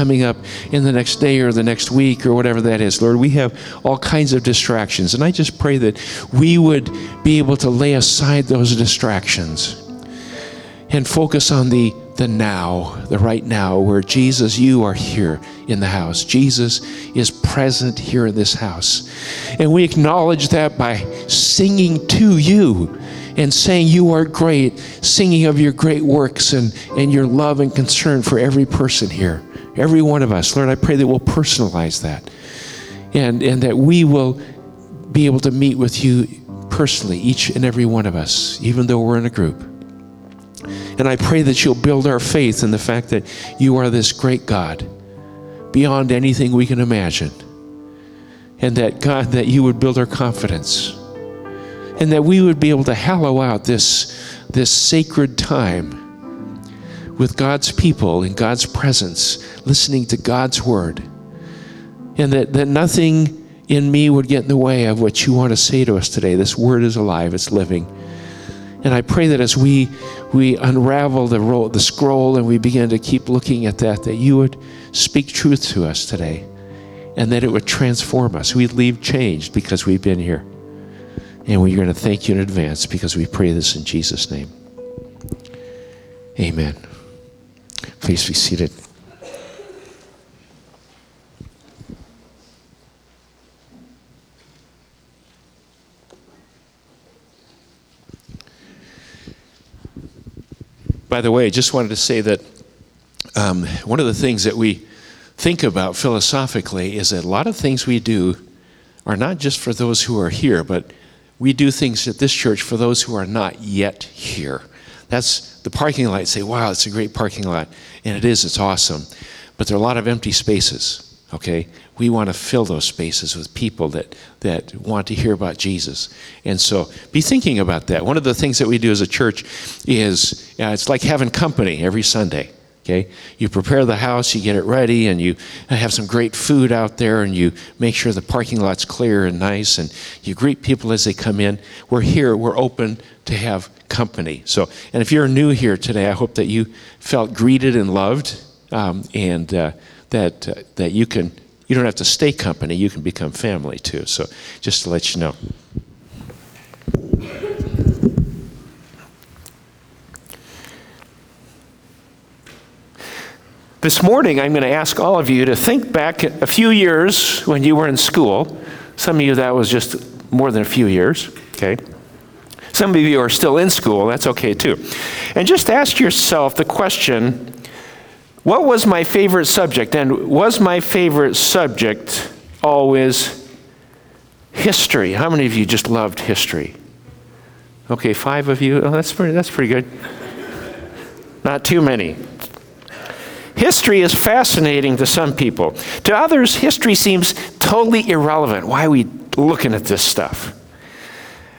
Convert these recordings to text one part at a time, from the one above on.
coming up in the next day or the next week or whatever that is. Lord, we have all kinds of distractions. And I just pray that we would be able to lay aside those distractions and focus on the the now, the right now, where Jesus, you are here in the house. Jesus is present here in this house. And we acknowledge that by singing to you and saying you are great, singing of your great works and, and your love and concern for every person here, every one of us. Lord, I pray that we'll personalize that and, and that we will be able to meet with you personally, each and every one of us, even though we're in a group. And I pray that you'll build our faith in the fact that you are this great God beyond anything we can imagine. And that, God, that you would build our confidence. And that we would be able to hallow out this, this sacred time with God's people in God's presence, listening to God's word. And that, that nothing in me would get in the way of what you want to say to us today. This word is alive, it's living. And I pray that as we we unravel the, ro- the scroll and we begin to keep looking at that, that you would speak truth to us today and that it would transform us. We'd leave changed because we've been here. And we're going to thank you in advance because we pray this in Jesus' name. Amen. Please be seated. By the way, I just wanted to say that um, one of the things that we think about philosophically is that a lot of things we do are not just for those who are here, but we do things at this church for those who are not yet here. That's the parking lot. Say, wow, it's a great parking lot. And it is, it's awesome. But there are a lot of empty spaces okay we want to fill those spaces with people that that want to hear about jesus and so be thinking about that one of the things that we do as a church is uh, it's like having company every sunday okay you prepare the house you get it ready and you have some great food out there and you make sure the parking lot's clear and nice and you greet people as they come in we're here we're open to have company so and if you're new here today i hope that you felt greeted and loved um, and uh, that, uh, that you can, you don't have to stay company, you can become family too. So just to let you know. This morning, I'm going to ask all of you to think back a few years when you were in school. Some of you, that was just more than a few years, okay? Some of you are still in school, that's okay too. And just ask yourself the question what was my favorite subject? And was my favorite subject always history? How many of you just loved history? Okay, five of you. Oh, that's pretty, that's pretty good. Not too many. History is fascinating to some people. To others, history seems totally irrelevant. Why are we looking at this stuff?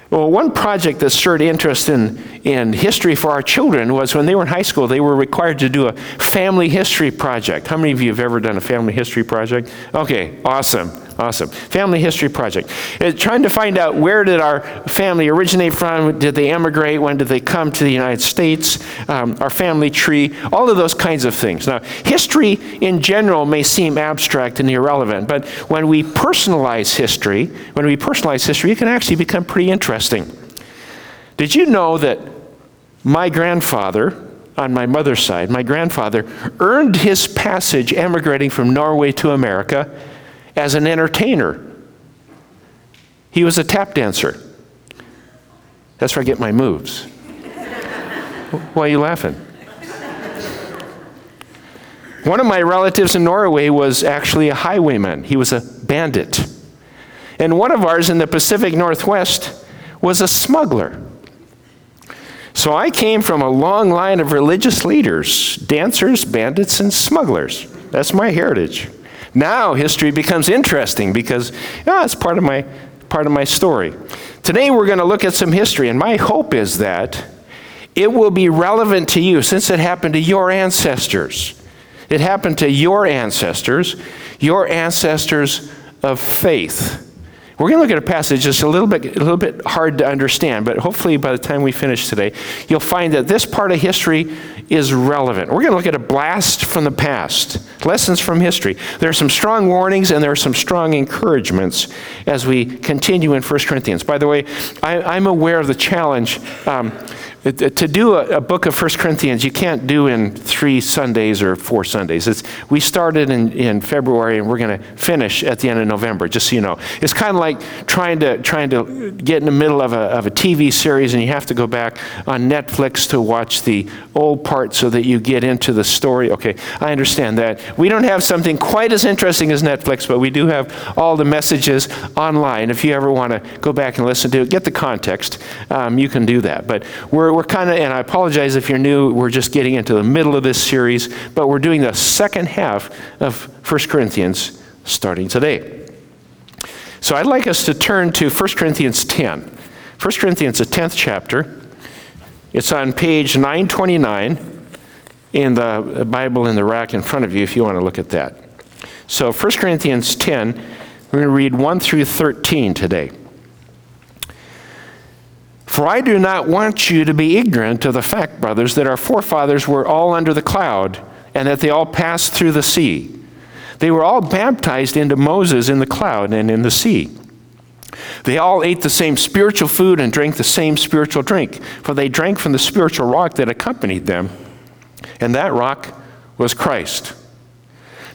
Well, one project that stirred interest in, in history for our children was when they were in high school, they were required to do a family history project. How many of you have ever done a family history project? Okay, awesome. Awesome. Family history project. Uh, trying to find out where did our family originate from? Did they emigrate? When did they come to the United States? Um, our family tree, all of those kinds of things. Now, history in general may seem abstract and irrelevant, but when we personalize history, when we personalize history, it can actually become pretty interesting. Did you know that my grandfather, on my mother's side, my grandfather, earned his passage emigrating from Norway to America as an entertainer. He was a tap dancer. That's where I get my moves. Why are you laughing? One of my relatives in Norway was actually a highwayman. He was a bandit. And one of ours in the Pacific Northwest was a smuggler. So I came from a long line of religious leaders, dancers, bandits, and smugglers. That's my heritage. Now history becomes interesting because oh, it's part of my part of my story. Today we're going to look at some history, and my hope is that it will be relevant to you since it happened to your ancestors. It happened to your ancestors, your ancestors of faith. We're going to look at a passage that's a little bit, a little bit hard to understand, but hopefully by the time we finish today, you'll find that this part of history is relevant. We're going to look at a blast from the past, lessons from history. There are some strong warnings and there are some strong encouragements as we continue in 1 Corinthians. By the way, I, am aware of the challenge. Um, to do a, a, book of First Corinthians, you can't do in three Sundays or four Sundays. It's, we started in, in February and we're going to finish at the end of November, just so you know. It's kind of like trying to, trying to get in the middle of a, of a TV series and you have to go back on Netflix to watch the old part so that you get into the story. Okay, I understand that. We don't have something quite as interesting as Netflix, but we do have all the messages online. If you ever want to go back and listen to it, get the context, um, you can do that. But we're we're, kind of, and I apologize if you're new, we're just getting into the middle of this series, but we're doing the second half of 1 Corinthians starting today. So I'd like us to turn to 1 Corinthians 10. 1 Corinthians, the 10th chapter. It's on page 929 in the Bible in the rack in front of you if you want to look at that. So 1 Corinthians 10, we're going to read 1 through 13 today. For I do not want you to be ignorant of the fact, brothers, that our forefathers were all under the cloud, and that they all passed through the sea. They were all baptized into Moses in the cloud and in the sea. They all ate the same spiritual food and drank the same spiritual drink, for they drank from the spiritual rock that accompanied them, and that rock was Christ.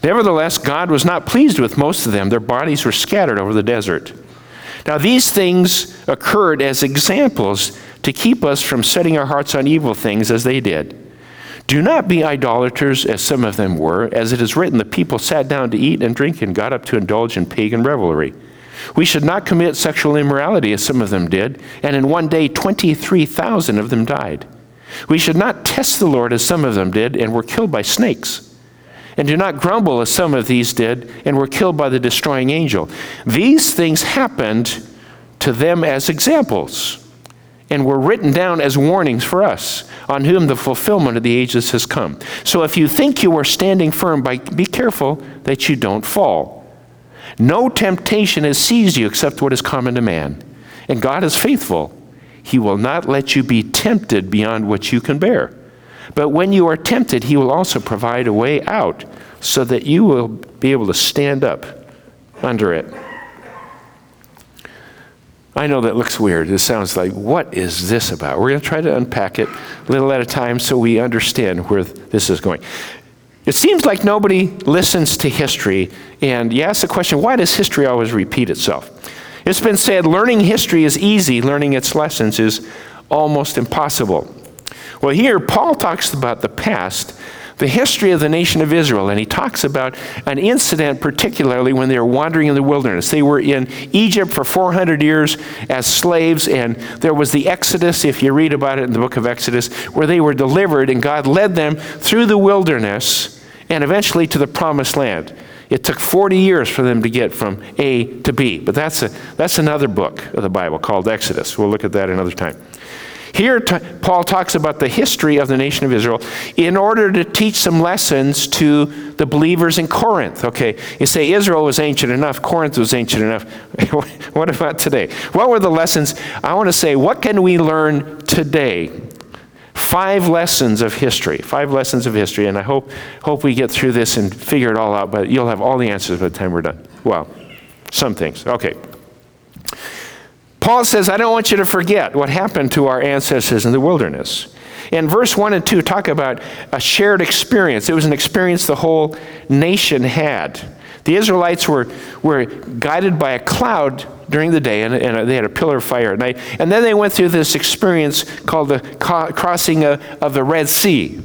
Nevertheless, God was not pleased with most of them. Their bodies were scattered over the desert. Now, these things occurred as examples to keep us from setting our hearts on evil things as they did. Do not be idolaters as some of them were. As it is written, the people sat down to eat and drink and got up to indulge in pagan revelry. We should not commit sexual immorality as some of them did, and in one day 23,000 of them died. We should not test the Lord as some of them did and were killed by snakes. And do not grumble as some of these did and were killed by the destroying angel. These things happened to them as examples and were written down as warnings for us, on whom the fulfillment of the ages has come. So if you think you are standing firm, be careful that you don't fall. No temptation has seized you except what is common to man. And God is faithful. He will not let you be tempted beyond what you can bear. But when you are tempted, He will also provide a way out so that you will be able to stand up under it. I know that looks weird. It sounds like, what is this about? We're going to try to unpack it a little at a time so we understand where this is going. It seems like nobody listens to history, and you ask the question, why does history always repeat itself? It's been said learning history is easy, learning its lessons is almost impossible. Well, here, Paul talks about the past, the history of the nation of Israel, and he talks about an incident, particularly when they were wandering in the wilderness. They were in Egypt for 400 years as slaves, and there was the Exodus, if you read about it in the book of Exodus, where they were delivered, and God led them through the wilderness and eventually to the promised land. It took 40 years for them to get from A to B, but that's, a, that's another book of the Bible called Exodus. We'll look at that another time. Here, t- Paul talks about the history of the nation of Israel in order to teach some lessons to the believers in Corinth. Okay, you say Israel was ancient enough, Corinth was ancient enough. what about today? What were the lessons? I want to say, what can we learn today? Five lessons of history, five lessons of history, and I hope, hope we get through this and figure it all out, but you'll have all the answers by the time we're done. Well, some things. Okay. Paul says, I don't want you to forget what happened to our ancestors in the wilderness. In verse 1 and 2, talk about a shared experience. It was an experience the whole nation had. The Israelites were, were guided by a cloud during the day, and, and, they had a pillar of fire at night. And then they went through this experience called the crossing of, of the Red Sea.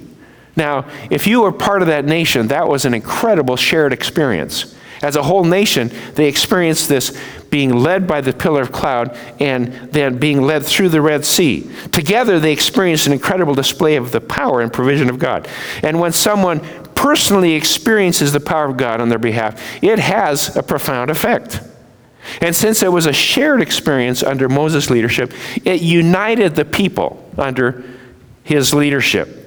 Now, if you were part of that nation, that was an incredible shared experience. As a whole nation, they experienced this being led by the pillar of cloud and then being led through the Red Sea. Together, they experienced an incredible display of the power and provision of God. And when someone personally experiences the power of God on their behalf, it has a profound effect. And since it was a shared experience under Moses' leadership, it united the people under his leadership.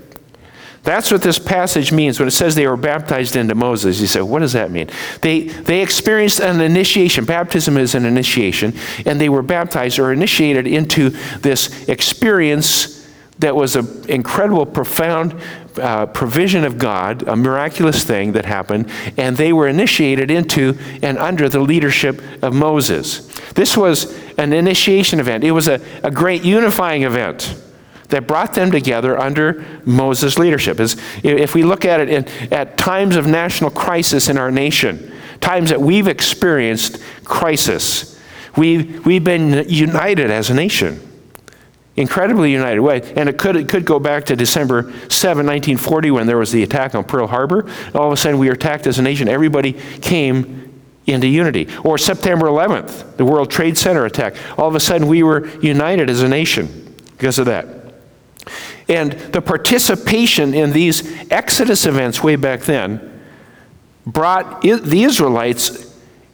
That's what this passage means when it says they were baptized into Moses. You say, what does that mean? They, they experienced an initiation. Baptism is an initiation, and they were baptized or initiated into this experience that was an incredible, profound uh, provision of God, a miraculous thing that happened, and they were initiated into and under the leadership of Moses. This was an initiation event, it was a, a great unifying event that brought them together under Moses' leadership. As, if we look at it in, at times of national crisis in our nation, times that we've experienced crisis, we've, we've been united as a nation. Incredibly united way. And it could, it could go back to December 7, 1940, when there was the attack on Pearl Harbor. All of a sudden, we were attacked as a nation. Everybody came into unity. Or September 11th, the World Trade Center attack. All of a sudden, we were united as a nation because of that. And the participation in these Exodus events way back then brought the Israelites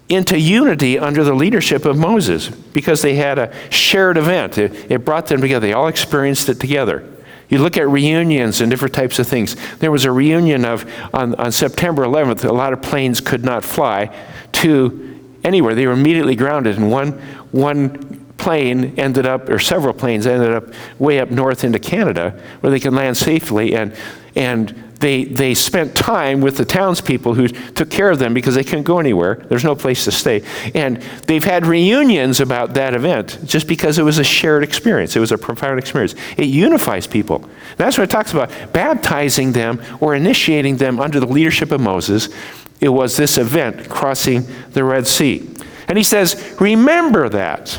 into unity under the leadership of Moses because they had a shared event. It, it, brought them together. They all experienced it together. You look at reunions and different types of things. There was a reunion of, on, on September 11th, a lot of planes could not fly to anywhere. They were immediately grounded, and one, one plane ended up, or several planes ended up way up north into Canada where they could land safely. And, and they, they spent time with the townspeople who took care of them because they couldn't go anywhere. There's no place to stay. And they've had reunions about that event just because it was a shared experience. It was a profound experience. It unifies people. That's what it talks about baptizing them or initiating them under the leadership of Moses. It was this event crossing the Red Sea. And he says, Remember that.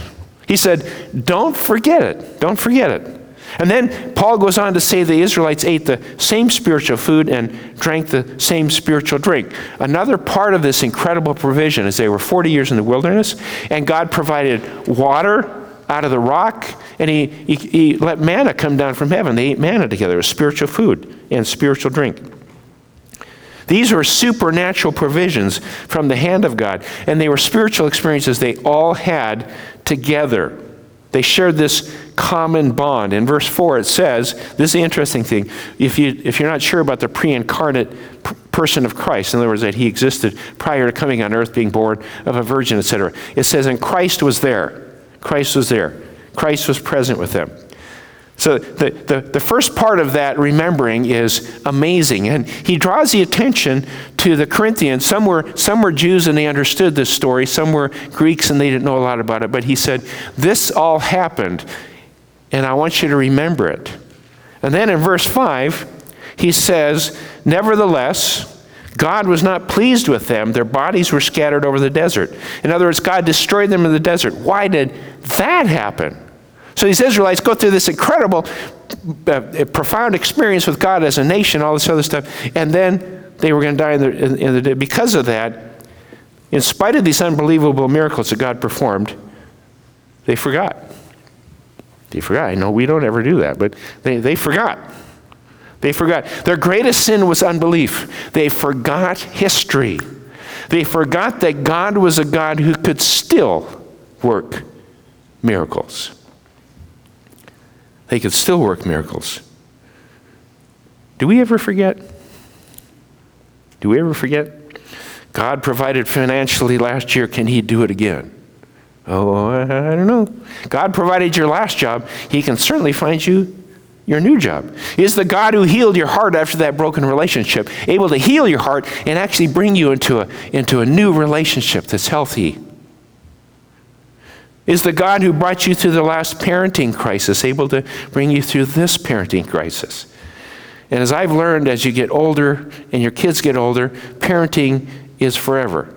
He said, Don't forget it. Don't forget it. And then Paul goes on to say the Israelites ate the same spiritual food and drank the same spiritual drink. Another part of this incredible provision is they were 40 years in the wilderness, and God provided water out of the rock, and he, he, he let manna come down from heaven. They ate manna together, spiritual food and spiritual drink. These were supernatural provisions from the hand of God, and they were spiritual experiences they all had together. They shared this common bond. In verse 4, it says this is the interesting thing. If, you, if you're not sure about the pre incarnate p- person of Christ, in other words, that he existed prior to coming on earth, being born of a virgin, etc., it says, and Christ was there. Christ was there. Christ was present with them. So the, the, the, first part of that remembering is amazing. And he draws the attention to the Corinthians. Some were, some were Jews and they understood this story, some were Greeks and they didn't know a lot about it. But he said, This all happened, and I want you to remember it. And then in verse 5, he says, Nevertheless, God was not pleased with them. Their bodies were scattered over the desert. In other words, God destroyed them in the desert. Why did that happen? So these Israelites go through this incredible, uh, profound experience with God as a nation, all this other stuff, and then they were going to die in the, in, in the day. Because of that, in spite of these unbelievable miracles that God performed, they forgot. They forgot. I know we don't ever do that, but they, they forgot. They forgot. Their greatest sin was unbelief. They forgot history. They forgot that God was a God who could still work miracles they could still work miracles. Do we ever forget? Do we ever forget? God provided financially last year. Can He do it again? Oh, I don't know. God provided your last job. He can certainly find you your new job. Is the God who healed your heart after that broken relationship able to heal your heart and actually bring you into a, into a new relationship that's healthy is the God who brought you through the last parenting crisis able to bring you through this parenting crisis? And as I've learned as you get older and your kids get older, parenting is forever.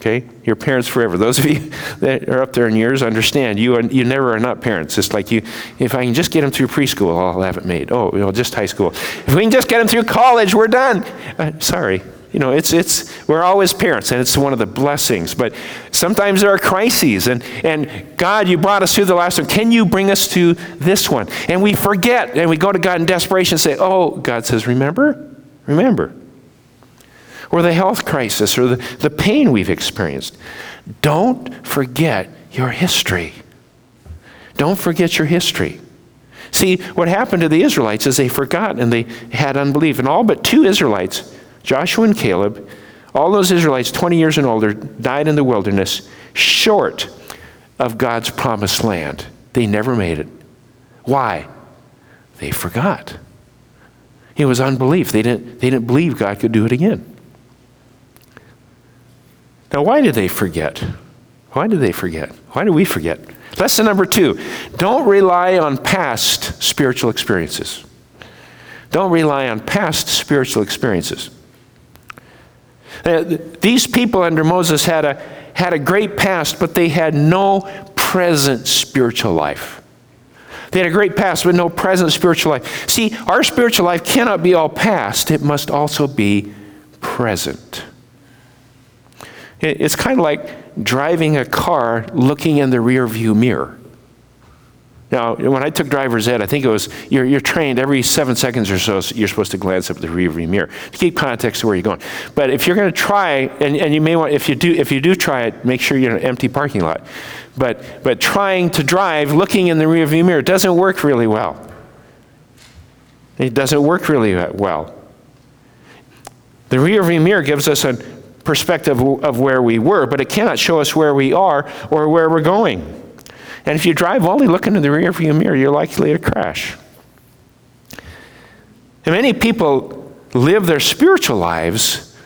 Okay? You're parents forever. Those of you that are up there in years understand you, are, you never are not parents. It's like you, if I can just get them through preschool, I'll have it made. Oh, you know, just high school. If we can just get them through college, we're done. Uh, sorry. You know, it's, it's, we're always parents, and it's one of the blessings. But sometimes there are crises, and, and God, you brought us through the last one. Can you bring us to this one? And we forget, and we go to God in desperation and say, Oh, God says, Remember? Remember. Or the health crisis, or the, the pain we've experienced. Don't forget your history. Don't forget your history. See, what happened to the Israelites is they forgot and they had unbelief. And all but two Israelites, Joshua and Caleb, all those Israelites 20 years and older, died in the wilderness short of God's promised land. They never made it. Why? They forgot. It was unbelief. They didn't, they didn't believe God could do it again. Now, why did they forget? Why did they forget? Why do we forget? Lesson number two don't rely on past spiritual experiences. Don't rely on past spiritual experiences. Uh, these people under Moses had a, had a great past, but they had no present spiritual life. They had a great past, but no present spiritual life. See, our spiritual life cannot be all past, it must also be present. It's kind of like driving a car looking in the rear view mirror. Now, when I took driver's ed, I think it was you're, you're trained every seven seconds or so, you're supposed to glance up at the rearview mirror to keep context of where you're going. But if you're going to try, and, and you may want, if you do, if you do try it, make sure you're in an empty parking lot. But but trying to drive looking in the rearview mirror doesn't work really well. It doesn't work really well. The rearview mirror gives us a perspective of where we were, but it cannot show us where we are or where we're going. And if you drive only looking in the rearview mirror, you're likely to crash. And many people live their spiritual lives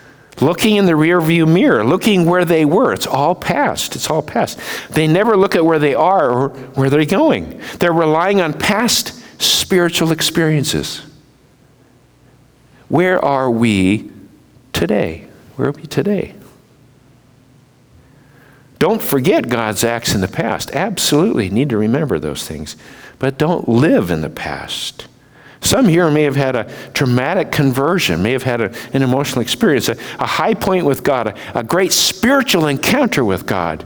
looking in the rearview mirror, looking where they were. It's all past. It's all past. They never look at where they are or where they're going. They're relying on past spiritual experiences. Where are we today? Where are we today? Don't forget God's acts in the past. Absolutely need to remember those things. But don't live in the past. Some here may have had a dramatic conversion, may have had a, an emotional experience, a, a, high point with God, a, a great spiritual encounter with God.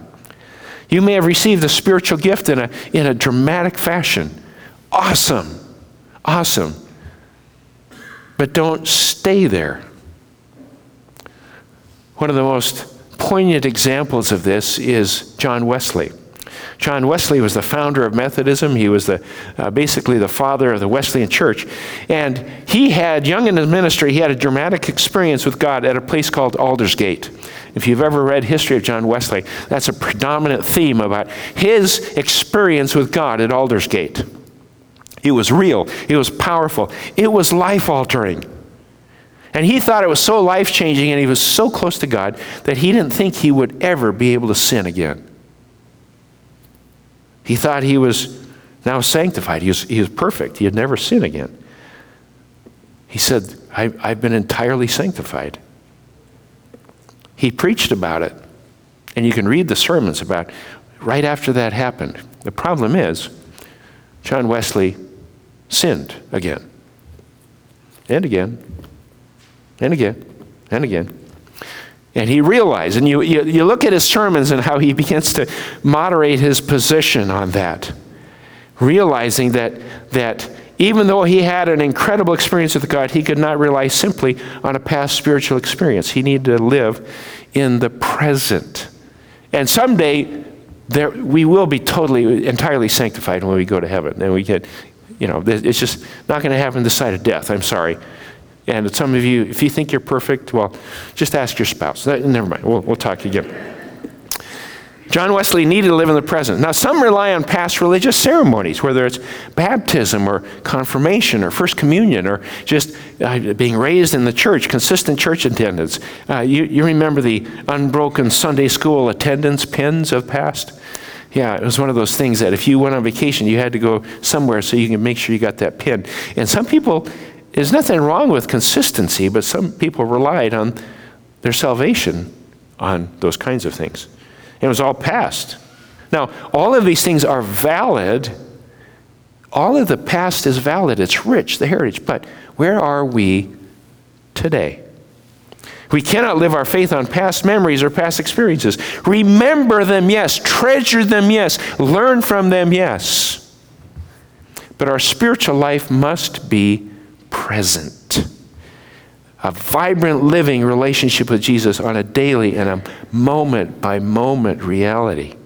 You may have received a spiritual gift in a, in a dramatic fashion. Awesome. Awesome. But don't stay there. One of the most poignant examples of this is John Wesley. John Wesley was the founder of Methodism. He was the, uh, basically the father of the Wesleyan Church. And he had, young in his ministry, he had a dramatic experience with God at a place called Aldersgate. If you've ever read history of John Wesley, that's a predominant theme about his experience with God at Aldersgate. It was real, it was powerful, it was life altering. And he thought it was so life changing and he was so close to God that he didn't think he would ever be able to sin again. He thought he was now sanctified. He was, he was perfect. He had never sinned again. He said, I, I've been entirely sanctified. He preached about it. And you can read the sermons about right after that happened. The problem is, John Wesley sinned again and again and again and again. And he realized, and you, you, you, look at his sermons and how he begins to moderate his position on that, realizing that, that even though he had an incredible experience with God, he could not rely simply on a past spiritual experience. He needed to live in the present. And someday, there, we will be totally, entirely sanctified when we go to heaven. And we get, you know, it's just not going to happen the side of death. I'm sorry. And some of you, if you think you're perfect, well, just ask your spouse. Never mind, we'll, we'll talk again. John Wesley needed to live in the present. Now, some rely on past religious ceremonies, whether it's baptism or confirmation or first communion or just uh, being raised in the church, consistent church attendance. Uh, you, you remember the unbroken Sunday school attendance pins of past? Yeah, it was one of those things that if you went on vacation, you had to go somewhere so you can make sure you got that pin. And some people there's nothing wrong with consistency, but some people relied on their salvation on those kinds of things. It was all past. Now, all of these things are valid. All of the past is valid. It's rich, the heritage. But where are we today? We cannot live our faith on past memories or past experiences. Remember them, yes. Treasure them, yes. Learn from them, yes. But our spiritual life must be present. A vibrant, living relationship with Jesus on a daily and a moment by moment reality.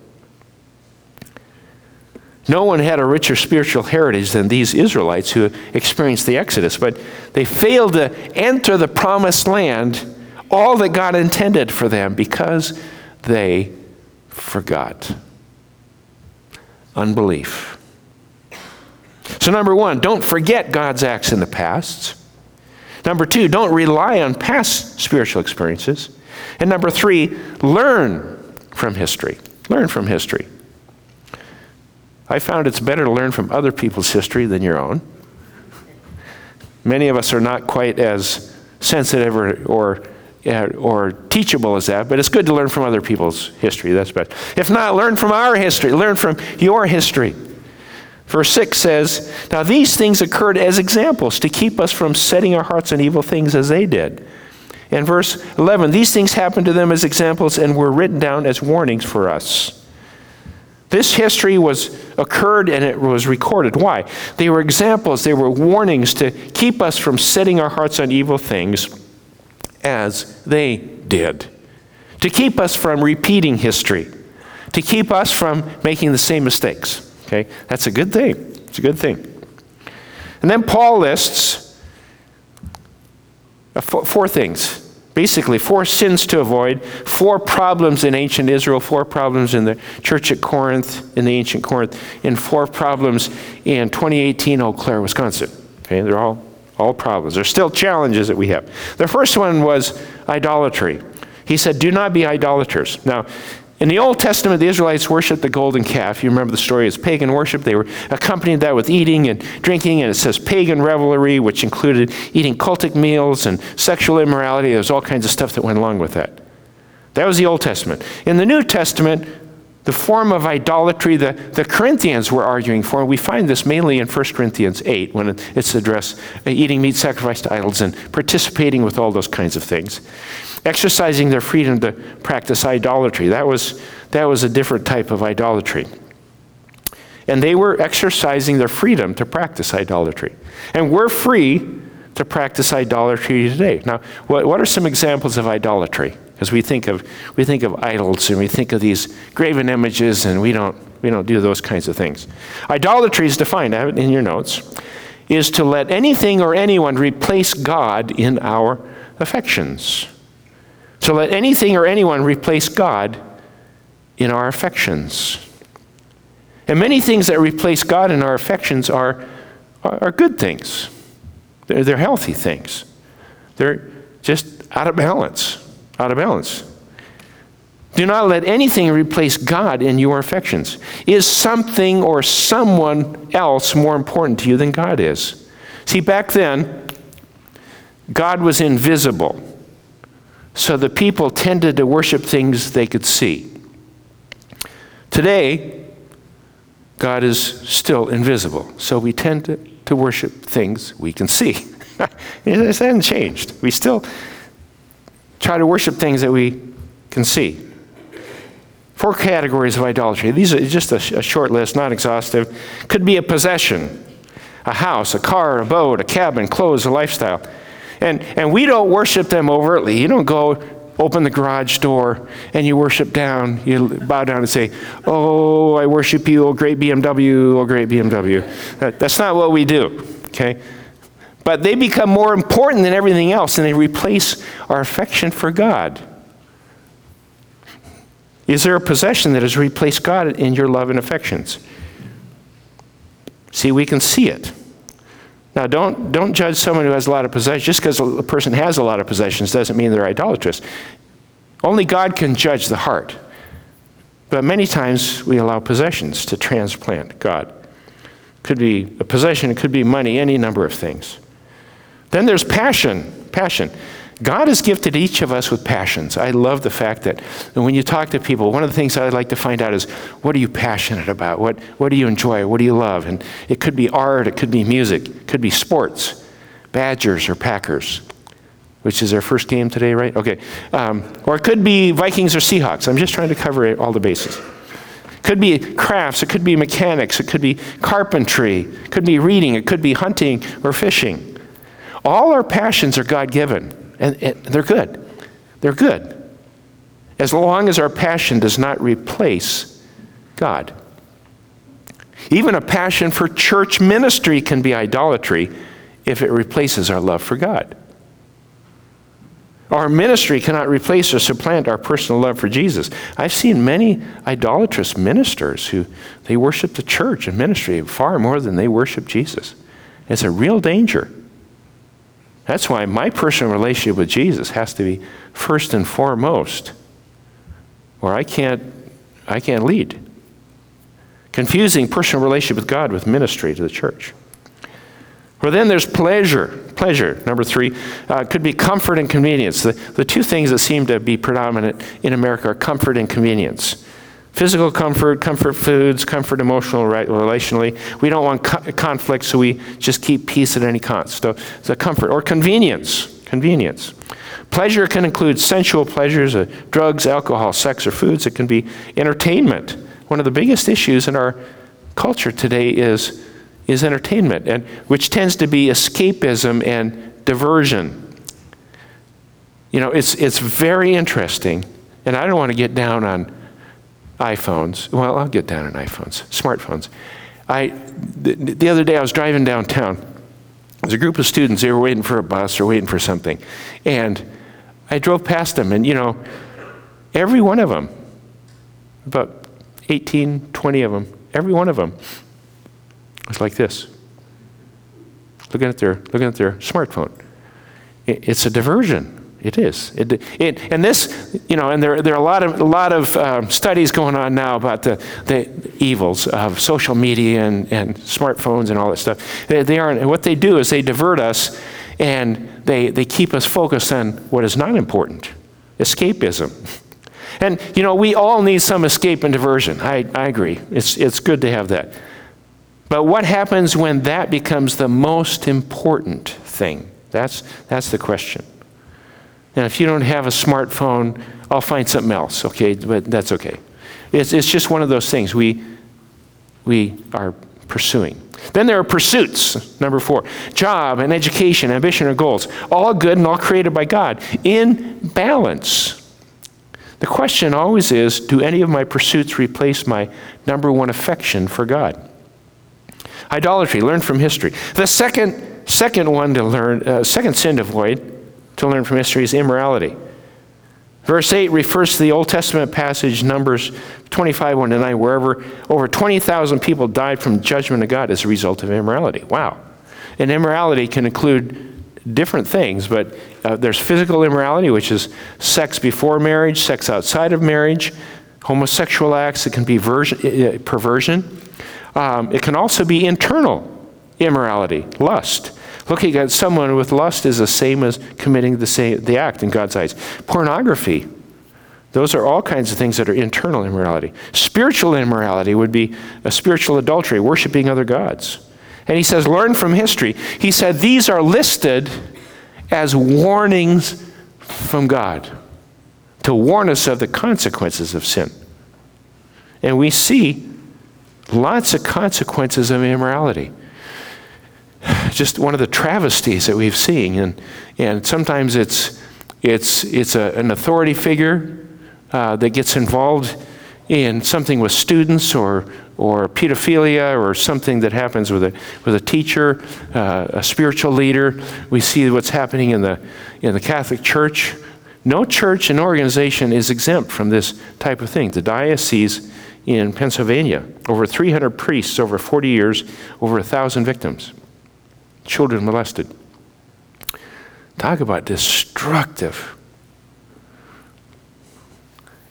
No one had a richer spiritual heritage than these Israelites who experienced the Exodus, but they failed to enter the promised land, all that God intended for them, because they forgot. Unbelief. So, number one, don't forget God's acts in the past. Number two, don't rely on past spiritual experiences. And number three, learn from history. Learn from history. I found it's better to learn from other people's history than your own. Many of us are not quite as sensitive or, or, uh, or teachable as that, but it's good to learn from other people's history. That's better. If not, learn from our history, learn from your history. Verse 6 says, Now these things occurred as examples to keep us from setting our hearts on evil things as they did. And verse 11, these things happened to them as examples and were written down as warnings for us. This history was occurred and it was recorded. Why? They were examples, they were warnings to keep us from setting our hearts on evil things as they did. To keep us from repeating history. To keep us from making the same mistakes. Okay? That's a good thing. It's a good thing. And then Paul lists four things basically four sins to avoid, four problems in ancient Israel, four problems in the church at Corinth, in the ancient Corinth, and four problems in 2018 Eau Claire, Wisconsin. Okay, they're all, all problems. There's still challenges that we have. The first one was idolatry. He said, Do not be idolaters. Now, in the Old Testament, the Israelites worshiped the golden calf. You remember the story It's pagan worship. They were accompanied that with eating and drinking, and it says pagan revelry, which included eating cultic meals and sexual immorality. There was all kinds of stuff that went along with that. That was the Old Testament. In the New Testament, the form of idolatry the, the Corinthians were arguing for, we find this mainly in 1 Corinthians 8 when it's addressed uh, eating meat sacrificed to idols and participating with all those kinds of things exercising their freedom to practice idolatry. That was, that was a different type of idolatry. And they were exercising their freedom to practice idolatry. And we're free to practice idolatry today. Now, what, what are some examples of idolatry? Because we think of we think of idols and we think of these graven images, and we don't we don't do those kinds of things. Idolatry is defined. I have it in your notes. Is to let anything or anyone replace God in our affections. To let anything or anyone replace God in our affections. And many things that replace God in our affections are, are, good things. They're, they're healthy things. They're just out of balance. Out of balance. Do not let anything replace God in your affections. Is something or someone else more important to you than God is? See, back then, God was invisible. So the people tended to worship things they could see. Today, God is still invisible. So we tend to, to worship things we can see. it hasn't changed. We still try to worship things that we can see. Four categories of idolatry. These are just a, a short list, not exhaustive. Could be a possession, a house, a car, a boat, a cabin, clothes, a lifestyle. And, and we don't worship them overtly. You don't go open the garage door and you worship down. You bow down and say, Oh, I worship you, oh great BMW, oh great BMW. That, that's not what we do, okay? But they become more important than everything else and they replace our affection for God. Is there a possession that has replaced God in your love and affections? See, we can see it. Now, don't, don't judge someone who has a lot of possessions. Just because a person has a lot of possessions doesn't mean they're idolatrous. Only God can judge the heart. But many times we allow possessions to transplant God. Could be a possession, it could be money, any number of things. Then there's passion. Passion. God has gifted each of us with passions. I love the fact that when you talk to people, one of the things I'd like to find out is what are you passionate about? What, what do you enjoy? What do you love? And it could be art, it could be music, it could be sports, Badgers or Packers, which is our first game today, right? Okay. Um, or it could be Vikings or Seahawks. I'm just trying to cover all the bases. It could be crafts, it could be mechanics, it could be carpentry, it could be reading, it could be hunting or fishing. All our passions are God given. And, and they're good. They're good. As long as our passion does not replace God. Even a passion for church ministry can be idolatry if it replaces our love for God. Our ministry cannot replace or supplant our personal love for Jesus. I've seen many idolatrous ministers who they worship the church and ministry far more than they worship Jesus. It's a real danger. That's why my personal relationship with Jesus has to be first and foremost, or I can't, I can't lead. Confusing personal relationship with God with ministry to the church. Well, then there's pleasure. Pleasure, number three, uh, could be comfort and convenience. The, the two things that seem to be predominant in America are comfort and convenience. Physical comfort, comfort foods, comfort emotional, right, relationally. We don't want co- conflict, so we just keep peace at any cost. So, so comfort or convenience. Convenience. Pleasure can include sensual pleasures, uh, drugs, alcohol, sex, or foods. It can be entertainment. One of the biggest issues in our culture today is is entertainment, and, which tends to be escapism and diversion. You know, it's, it's very interesting, and I don't want to get down on iPhones. Well, I'll get down on iPhones, smartphones. I, the, the other day I was driving downtown. There's a group of students, they were waiting for a bus or waiting for something. And I drove past them, and you know, every one of them, about 18, 20 of them, every one of them was like this. Looking at their, looking at their smartphone. It's a diversion. It is. It, it, and this, you know, and there, there are a lot of, a lot of um, studies going on now about the, the evils of social media and, and smartphones and all that stuff. They, they aren't, what they do is they divert us and they, they keep us focused on what is not important escapism. And, you know, we all need some escape and diversion. I, I agree. It's, it's good to have that. But what happens when that becomes the most important thing? That's, that's the question. And if you don't have a smartphone, I'll find something else, okay? But that's okay. It's, it's just one of those things we, we are pursuing. Then there are pursuits, number four job and education, ambition or goals. All good and all created by God in balance. The question always is do any of my pursuits replace my number one affection for God? Idolatry, learn from history. The second, second one to learn, uh, second sin to avoid, to learn from history is immorality. Verse 8 refers to the Old Testament passage, Numbers 25, 1 to 9, wherever over 20,000 people died from judgment of God as a result of immorality. Wow. And immorality can include different things, but uh, there's physical immorality, which is sex before marriage, sex outside of marriage, homosexual acts, it can be version, uh, perversion. Um, it can also be internal immorality, lust. Looking at someone with lust is the same as committing the, same, the act in God's eyes. Pornography, those are all kinds of things that are internal immorality. Spiritual immorality would be a spiritual adultery, worshiping other gods. And he says, learn from history. He said, these are listed as warnings from God to warn us of the consequences of sin. And we see Lots of consequences of immorality. Just one of the travesties that we've seen, and, and sometimes it's, it's, it's a, an authority figure uh, that gets involved in something with students or, or pedophilia or something that happens with a, with a teacher, uh, a spiritual leader. We see what's happening in the, in the Catholic Church. No church and organization is exempt from this type of thing. The diocese in Pennsylvania. Over 300 priests over 40 years, over 1,000 victims, children molested. Talk about destructive.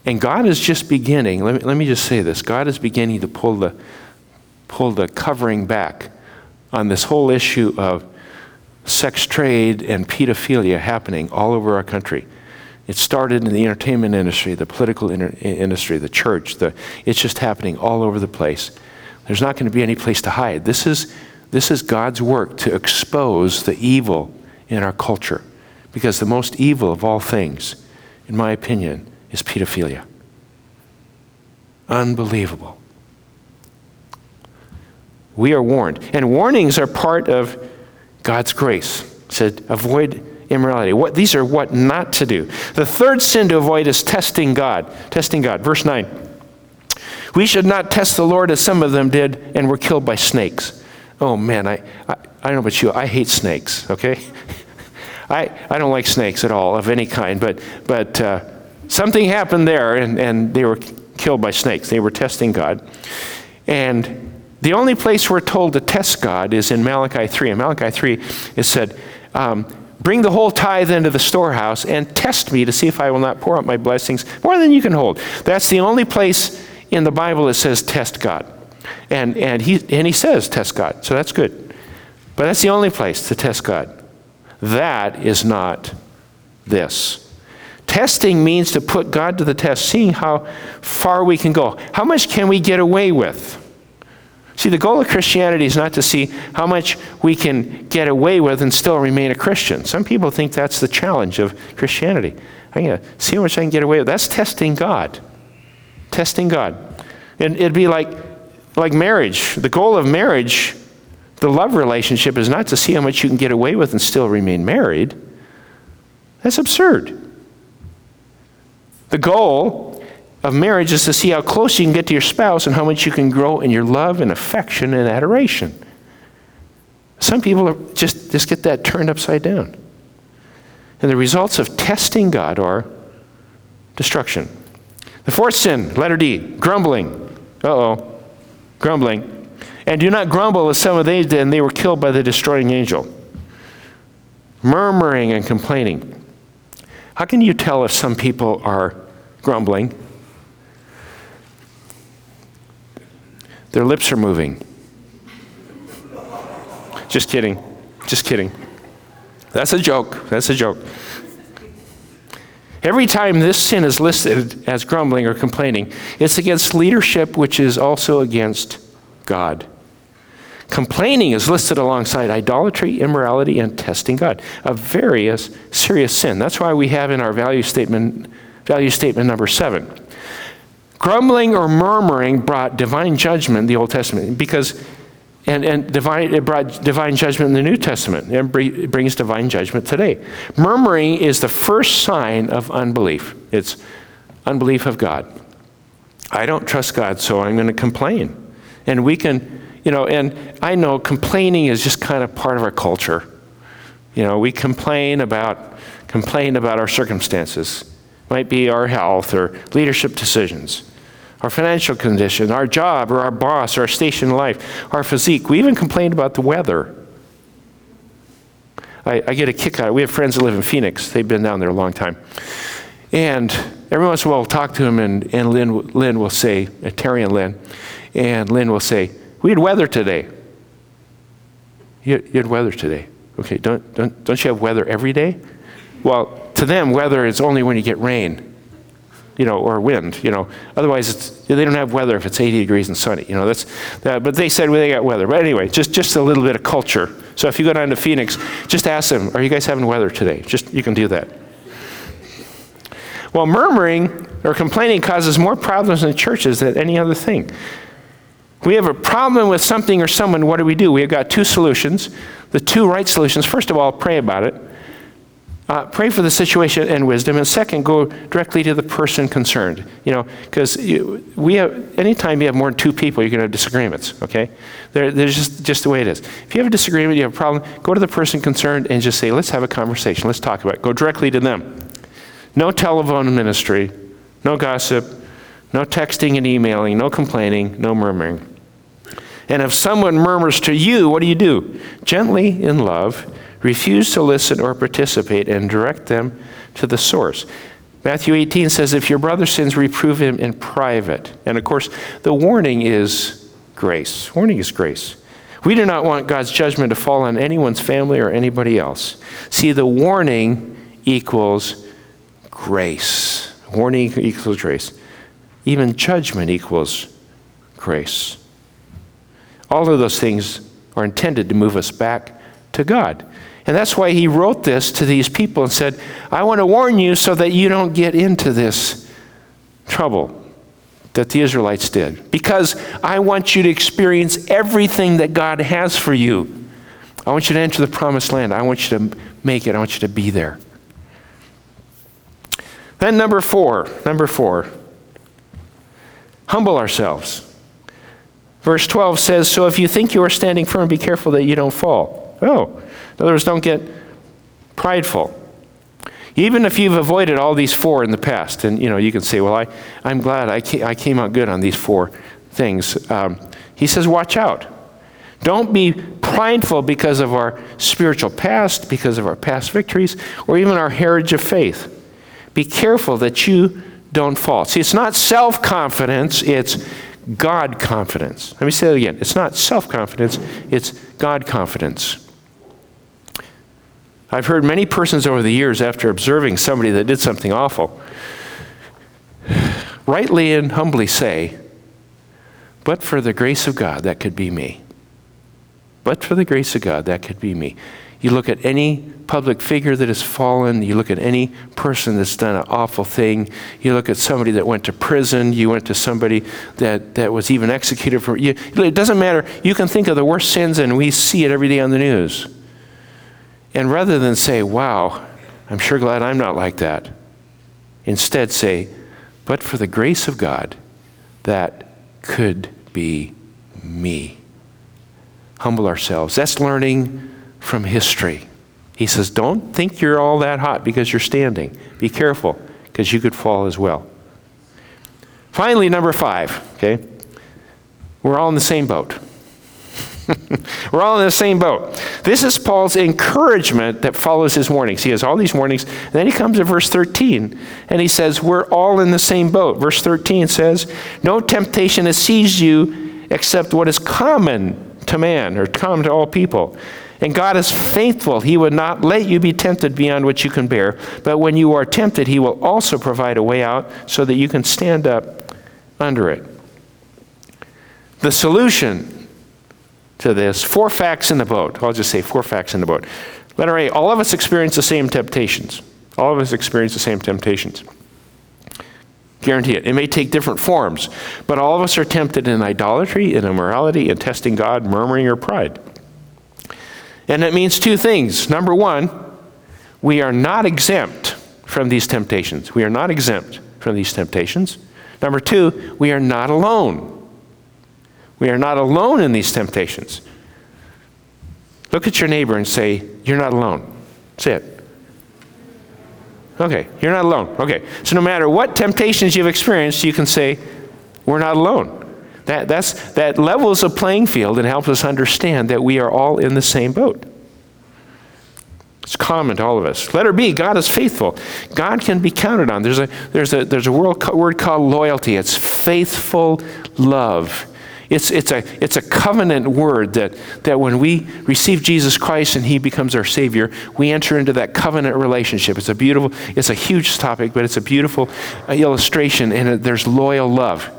And God is just beginning, let me, let me just say this God is beginning to pull the, pull the covering back on this whole issue of sex trade and pedophilia happening all over our country. It started in the entertainment industry, the political inter- industry, the church. The, it's just happening all over the place. There's not going to be any place to hide. This is, this is God's work to expose the evil in our culture. Because the most evil of all things, in my opinion, is pedophilia. Unbelievable. We are warned. And warnings are part of God's grace. Said, avoid immorality. What, these are what not to do. The third sin to avoid is testing God. Testing God. Verse 9. We should not test the Lord as some of them did and were killed by snakes. Oh man, I, I, I don't know about you, I hate snakes, okay? I, I don't like snakes at all of any kind, but, but uh, something happened there and, and they were killed by snakes. They were testing God. And the only place we're told to test God is in Malachi 3. In Malachi 3, it said, um, Bring the whole tithe into the storehouse and test me to see if I will not pour out my blessings more than you can hold. That's the only place in the Bible that says test God. And, and, he, and he says test God, so that's good. But that's the only place to test God. That is not this. Testing means to put God to the test, seeing how far we can go. How much can we get away with? See, the goal of Christianity is not to see how much we can get away with and still remain a Christian. Some people think that's the challenge of Christianity. I'm going to see how much I can get away with. That's testing God. Testing God. And it'd be like, like marriage. The goal of marriage the love relationship is not to see how much you can get away with and still remain married. That's absurd. The goal of marriage is to see how close you can get to your spouse and how much you can grow in your love and affection and adoration. Some people just, just get that turned upside down. And the results of testing God are destruction. The fourth sin, letter D, grumbling. Uh oh, grumbling. And do not grumble as some of they did, and they were killed by the destroying angel. Murmuring and complaining. How can you tell if some people are grumbling? Their lips are moving. Just kidding. Just kidding. That's a joke. That's a joke. Every time this sin is listed as grumbling or complaining, it's against leadership, which is also against God. Complaining is listed alongside idolatry, immorality, and testing God, a very serious sin. That's why we have in our value statement, value statement number seven. Grumbling or murmuring brought divine judgment in the Old Testament because, and, and divine, it brought divine judgment in the New Testament. It brings divine judgment today. Murmuring is the first sign of unbelief. It's unbelief of God. I don't trust God, so I'm going to complain. And we can you know, and I know complaining is just kind of part of our culture. You know, we complain about complain about our circumstances. It might be our health or leadership decisions, our financial condition, our job or our boss, our station in life, our physique. We even complain about the weather. I, I get a kick out of it. We have friends that live in Phoenix. They've been down there a long time. And every once in a while, we'll talk to them, and, and Lynn, Lynn will say, uh, Terry and Lynn, and Lynn will say, we had weather today. You, you had weather today. Okay, don't, don't, don't you have weather every day? Well, to them, weather is only when you get rain, you know, or wind, you know. Otherwise, they don't have weather if it's 80 degrees and sunny, you know. That's, that, but they said well, they got weather. But anyway, just, just a little bit of culture. So if you go down to Phoenix, just ask them, are you guys having weather today? Just, you can do that. Well, murmuring or complaining causes more problems in churches than any other thing. We have a problem with something or someone, what do we do? We have got two solutions. The two right solutions first of all, pray about it. Uh, pray for the situation and wisdom. And second, go directly to the person concerned. You know, because we have, anytime you have more than two people, you're going to have disagreements, okay? They're just, just the way it is. If you have a disagreement, you have a problem, go to the person concerned and just say, let's have a conversation, let's talk about it. Go directly to them. No telephone ministry, no gossip, no texting and emailing, no complaining, no murmuring. And if someone murmurs to you, what do you do? Gently, in love, refuse to listen or participate and direct them to the source. Matthew 18 says, If your brother sins, reprove him in private. And of course, the warning is grace. Warning is grace. We do not want God's judgment to fall on anyone's family or anybody else. See, the warning equals grace. Warning equals grace. Even judgment equals grace. All of those things are intended to move us back to God. And that's why he wrote this to these people and said, I want to warn you so that you don't get into this trouble that the Israelites did. Because I want you to experience everything that God has for you. I want you to enter the promised land. I want you to make it. I want you to be there. Then, number four, number four, Humble ourselves. Verse 12 says, So if you think you are standing firm, be careful that you don't fall. Oh, in other words, don't get prideful. Even if you've avoided all these four in the past, and you know, you can say, Well, I, I'm glad I came, I came out good on these four things. Um, he says, Watch out. Don't be prideful because of our spiritual past, because of our past victories, or even our heritage of faith. Be careful that you don't fall. See, it's not self confidence, it's God confidence. Let me say that again. It's not self confidence, it's God confidence. I've heard many persons over the years, after observing somebody that did something awful, rightly and humbly say, But for the grace of God, that could be me. But for the grace of God, that could be me. You look at any public figure that has fallen, you look at any person that's done an awful thing, you look at somebody that went to prison, you went to somebody that, that was even executed for you. It doesn't matter. You can think of the worst sins, and we see it every day on the news. And rather than say, wow, I'm sure glad I'm not like that, instead say, but for the grace of God, that could be me. Humble ourselves. That's learning from history. He says, Don't think you're all that hot because you're standing. Be careful, because you could fall as well. Finally, number five, okay? We're all in the same boat. We're all in the same boat. This is Paul's encouragement that follows his warnings. He has all these warnings. And then he comes to verse 13 and he says, We're all in the same boat. Verse 13 says, No temptation has seized you except what is common to man or common to all people. And God is faithful. He would not let you be tempted beyond what you can bear. But when you are tempted, He will also provide a way out so that you can stand up under it. The solution to this four facts in the boat. I'll just say four facts in the boat. Letter A all of us experience the same temptations. All of us experience the same temptations. Guarantee it. It may take different forms, but all of us are tempted in idolatry, in immorality, in testing God, murmuring, or pride. And it means two things. Number one, we are not exempt from these temptations. We are not exempt from these temptations. Number two, we are not alone. We are not alone in these temptations. Look at your neighbor and say, You're not alone. Say it. Okay, you're not alone. Okay, so no matter what temptations you've experienced, you can say, We're not alone. That, that's, that levels a playing field and helps us understand that we are all in the same boat. It's common to all of us. Letter B, God is faithful. God can be counted on. There's a, there's a, there's a word called loyalty. It's faithful love. It's, it's, a, it's a covenant word that, that when we receive Jesus Christ and He becomes our Savior, we enter into that covenant relationship. It's a beautiful, it's a huge topic, but it's a beautiful illustration, and there's loyal love.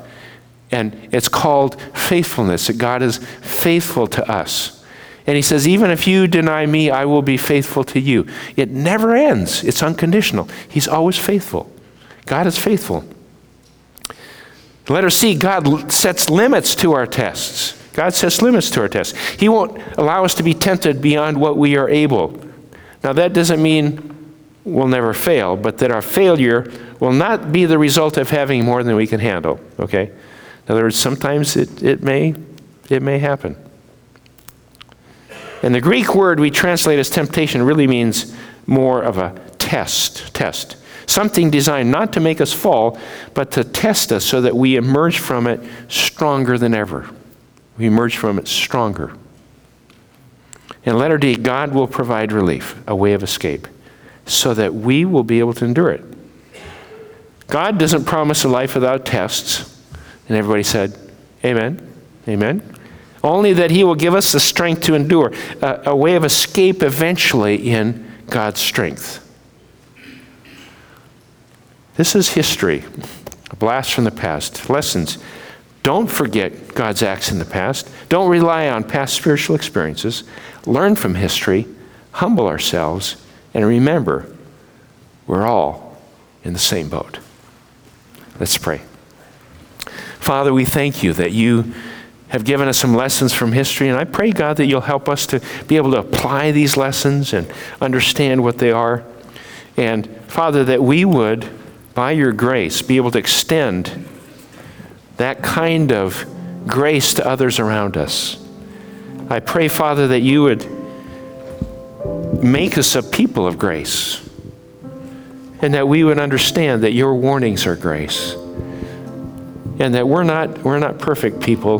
And it's called faithfulness, that God is faithful to us. And he says, Even if you deny me, I will be faithful to you. It never ends, it's unconditional. He's always faithful. God is faithful. Letter C God sets limits to our tests. God sets limits to our tests. He won't allow us to be tempted beyond what we are able. Now, that doesn't mean we'll never fail, but that our failure will not be the result of having more than we can handle, okay? In other words, sometimes it, it, may, it may happen. And the Greek word we translate as temptation really means more of a test, test. Something designed not to make us fall, but to test us so that we emerge from it stronger than ever. We emerge from it stronger. In letter D, God will provide relief, a way of escape, so that we will be able to endure it. God doesn't promise a life without tests. And everybody said, Amen. Amen. Only that He will give us the strength to endure, a, a way of escape eventually in God's strength. This is history, a blast from the past, lessons. Don't forget God's acts in the past. Don't rely on past spiritual experiences. Learn from history, humble ourselves, and remember we're all in the same boat. Let's pray. Father, we thank you that you have given us some lessons from history, and I pray, God, that you'll help us to be able to apply these lessons and understand what they are. And Father, that we would, by your grace, be able to extend that kind of grace to others around us. I pray, Father, that you would make us a people of grace and that we would understand that your warnings are grace and that we're not, we're not perfect people.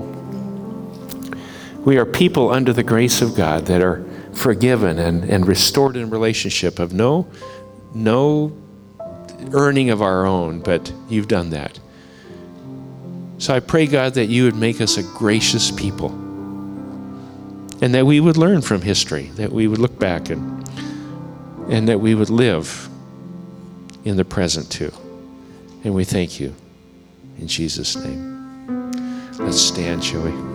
We are people under the grace of God that are forgiven and, and restored in relationship of no, no earning of our own, but you've done that. So I pray, God, that you would make us a gracious people and that we would learn from history, that we would look back and, and that we would live in the present too. And we thank you in Jesus' name. Let's stand, shall we?